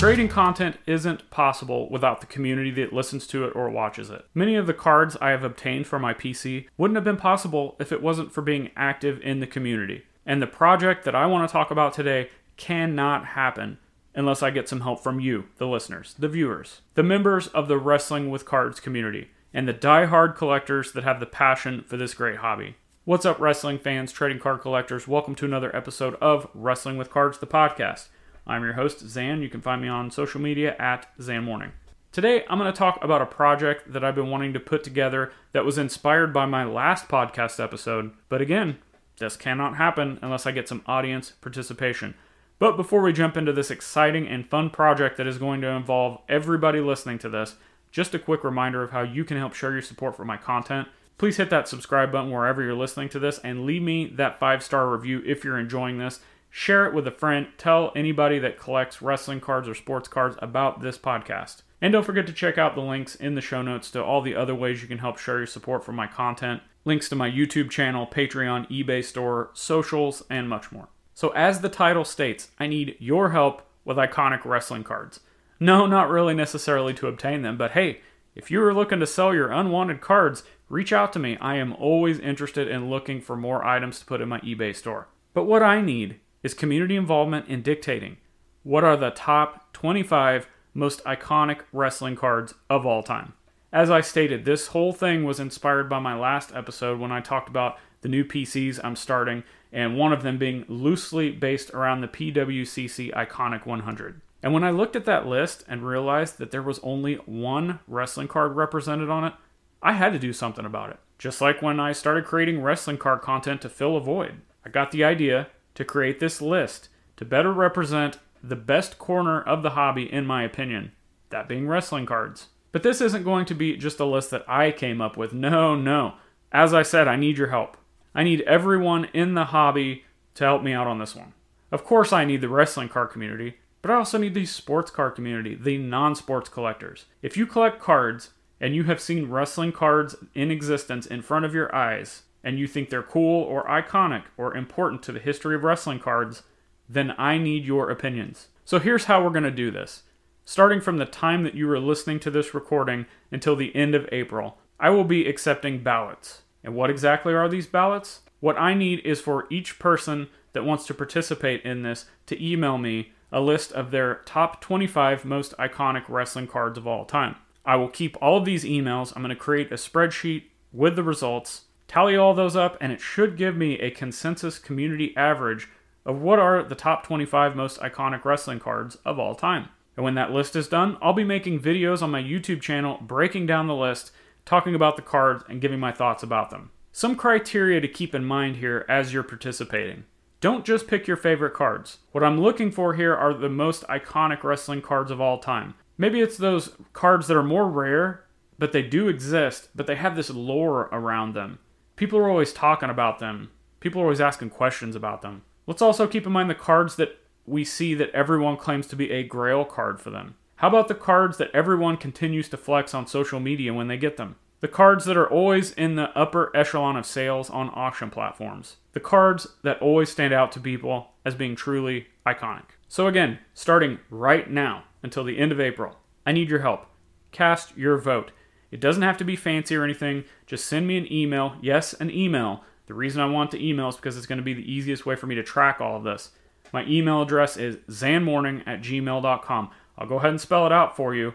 Creating content isn't possible without the community that listens to it or watches it. Many of the cards I have obtained for my PC wouldn't have been possible if it wasn't for being active in the community. And the project that I want to talk about today cannot happen unless I get some help from you, the listeners, the viewers, the members of the Wrestling with Cards community, and the die-hard collectors that have the passion for this great hobby. What's up, wrestling fans, trading card collectors? Welcome to another episode of Wrestling with Cards, the podcast. I'm your host, Zhan. You can find me on social media at Zhan Mourning. Today, I'm going to talk about a project that I've been wanting to put together that was inspired by my last podcast episode. But again, this cannot happen unless I get some audience participation. But before we jump into this exciting and fun project that is going to involve everybody listening to this, just a quick reminder of how you can help show your support for my content. Please hit that subscribe button wherever you're listening to this and leave me that five star review if you're enjoying this share it with a friend, tell anybody that collects wrestling cards or sports cards about this podcast. And don't forget to check out the links in the show notes to all the other ways you can help show your support for my content, links to my YouTube channel, Patreon, eBay store, socials, and much more. So, as the title states, I need your help with iconic wrestling cards. No, not really necessarily to obtain them, but hey, if you are looking to sell your unwanted cards, reach out to me. I am always interested in looking for more items to put in my eBay store. But what I need is community involvement in dictating what are the top 25 most iconic wrestling cards of all time. As I stated, this whole thing was inspired by my last episode when I talked about the new PCs I'm starting, and one of them being loosely based around the PWCC Iconic 100. And when I looked at that list and realized that there was only one wrestling card represented on it, I had to do something about it. Just like when I started creating wrestling card content to fill a void. I got the idea to create this list to better represent the best corner of the hobby, in my opinion, that being wrestling cards. But this isn't going to be just a list that I came up with. No, no. As I said, I need your help. I need everyone in the hobby to help me out on this one. Of course, I need the wrestling card community, but I also need the sports card community, the non sports collectors. If you collect cards and you have seen wrestling cards in existence in front of your eyes, and you think they're cool or iconic or important to the history of wrestling cards, then I need your opinions. So here's how we're going to do this. Starting from the time that you are listening to this recording until the end of April, I will be accepting ballots. And what exactly are these ballots? What I need is for each person that wants to participate in this to email me a list of their top 25 most iconic wrestling cards of all time. I will keep all of these emails. I'm going to create a spreadsheet with the results Tally all those up, and it should give me a consensus community average of what are the top 25 most iconic wrestling cards of all time. And when that list is done, I'll be making videos on my YouTube channel breaking down the list, talking about the cards, and giving my thoughts about them. Some criteria to keep in mind here as you're participating. Don't just pick your favorite cards. What I'm looking for here are the most iconic wrestling cards of all time. Maybe it's those cards that are more rare, but they do exist, but they have this lore around them. People are always talking about them. People are always asking questions about them. Let's also keep in mind the cards that we see that everyone claims to be a grail card for them. How about the cards that everyone continues to flex on social media when they get them? The cards that are always in the upper echelon of sales on auction platforms. The cards that always stand out to people as being truly iconic. So, again, starting right now until the end of April, I need your help. Cast your vote. It doesn't have to be fancy or anything. Just send me an email. Yes, an email. The reason I want the email is because it's going to be the easiest way for me to track all of this. My email address is zhanmourning at gmail.com. I'll go ahead and spell it out for you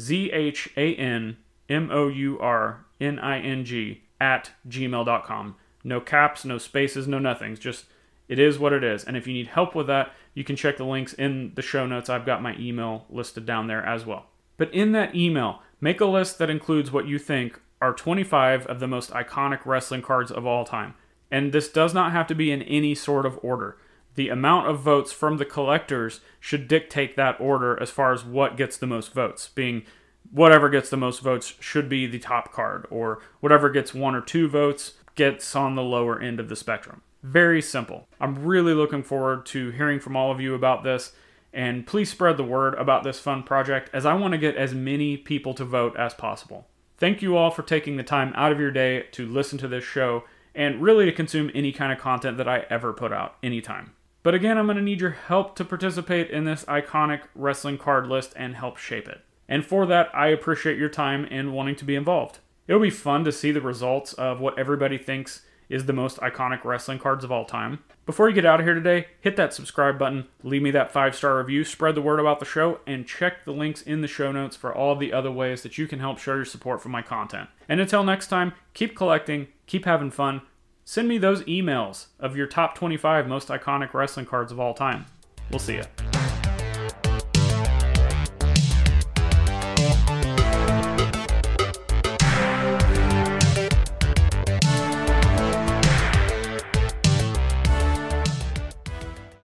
Z H A N M O U R N I N G at gmail.com. No caps, no spaces, no nothings. Just it is what it is. And if you need help with that, you can check the links in the show notes. I've got my email listed down there as well. But in that email, Make a list that includes what you think are 25 of the most iconic wrestling cards of all time. And this does not have to be in any sort of order. The amount of votes from the collectors should dictate that order as far as what gets the most votes, being whatever gets the most votes should be the top card, or whatever gets one or two votes gets on the lower end of the spectrum. Very simple. I'm really looking forward to hearing from all of you about this. And please spread the word about this fun project as I want to get as many people to vote as possible. Thank you all for taking the time out of your day to listen to this show and really to consume any kind of content that I ever put out anytime. But again, I'm going to need your help to participate in this iconic wrestling card list and help shape it. And for that, I appreciate your time and wanting to be involved. It'll be fun to see the results of what everybody thinks is the most iconic wrestling cards of all time. Before you get out of here today, hit that subscribe button, leave me that five star review, spread the word about the show, and check the links in the show notes for all the other ways that you can help show your support for my content. And until next time, keep collecting, keep having fun. Send me those emails of your top 25 most iconic wrestling cards of all time. We'll see you.